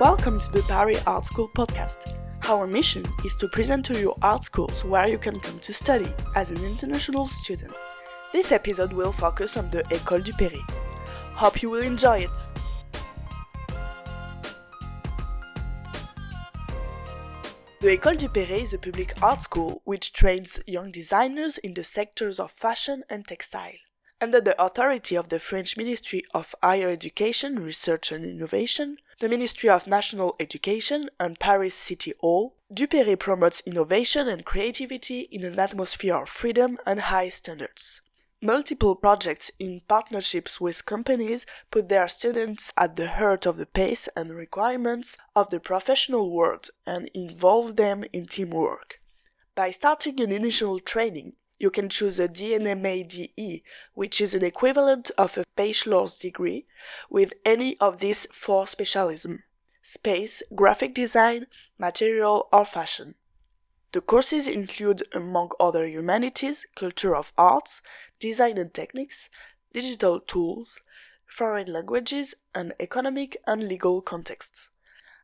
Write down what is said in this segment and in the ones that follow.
welcome to the Paris Art School podcast. Our mission is to present to you art schools where you can come to study as an international student. This episode will focus on the École Duperré. Hope you will enjoy it. The École Duperré is a public art school which trains young designers in the sectors of fashion and textile. Under the authority of the French Ministry of Higher Education, Research and Innovation, the Ministry of National Education, and Paris City Hall, Duperré promotes innovation and creativity in an atmosphere of freedom and high standards. Multiple projects in partnerships with companies put their students at the heart of the pace and requirements of the professional world and involve them in teamwork. By starting an initial training, you can choose a DN MADE, which is an equivalent of a bachelor's degree, with any of these four specialisms space, graphic design, material, or fashion. The courses include, among other humanities, culture of arts, design and techniques, digital tools, foreign languages, and economic and legal contexts.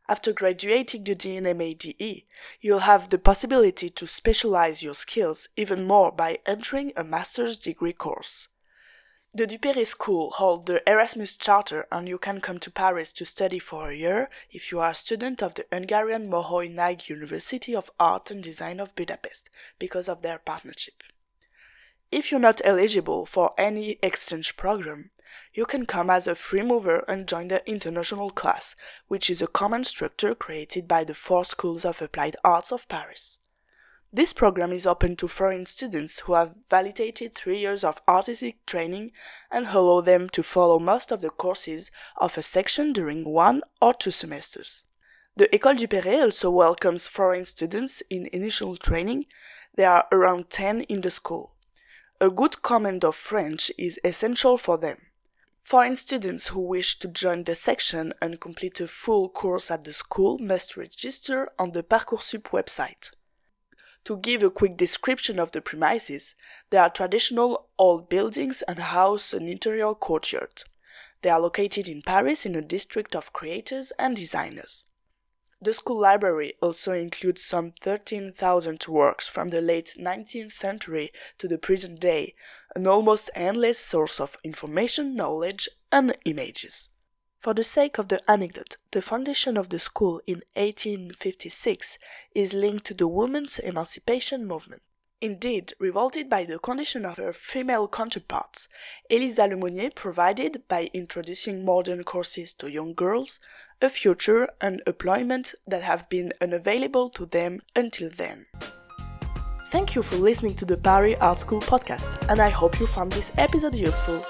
After graduating the DN MADE, you'll have the possibility to specialize your skills even more by entering a master's degree course. The Duperré School holds the Erasmus Charter and you can come to Paris to study for a year if you are a student of the Hungarian Moholy Nagy University of Art and Design of Budapest because of their partnership. If you're not eligible for any exchange program, you can come as a free mover and join the international class, which is a common structure created by the four schools of applied arts of Paris. This program is open to foreign students who have validated three years of artistic training and allow them to follow most of the courses of a section during one or two semesters. The École Duperré also welcomes foreign students in initial training. There are around 10 in the school. A good command of French is essential for them. Foreign students who wish to join the section and complete a full course at the school must register on the Parcoursup website. To give a quick description of the premises, they are traditional old buildings and house an interior courtyard. They are located in Paris in a district of creators and designers. The school library also includes some 13,000 works from the late 19th century to the present day, an almost endless source of information, knowledge, and images. For the sake of the anecdote, the foundation of the school in 1856 is linked to the women's emancipation movement. Indeed, revolted by the condition of her female counterparts, Elisa Lemonnier provided, by introducing modern courses to young girls, a future and employment that have been unavailable to them until then. Thank you for listening to the Paris Art School podcast, and I hope you found this episode useful.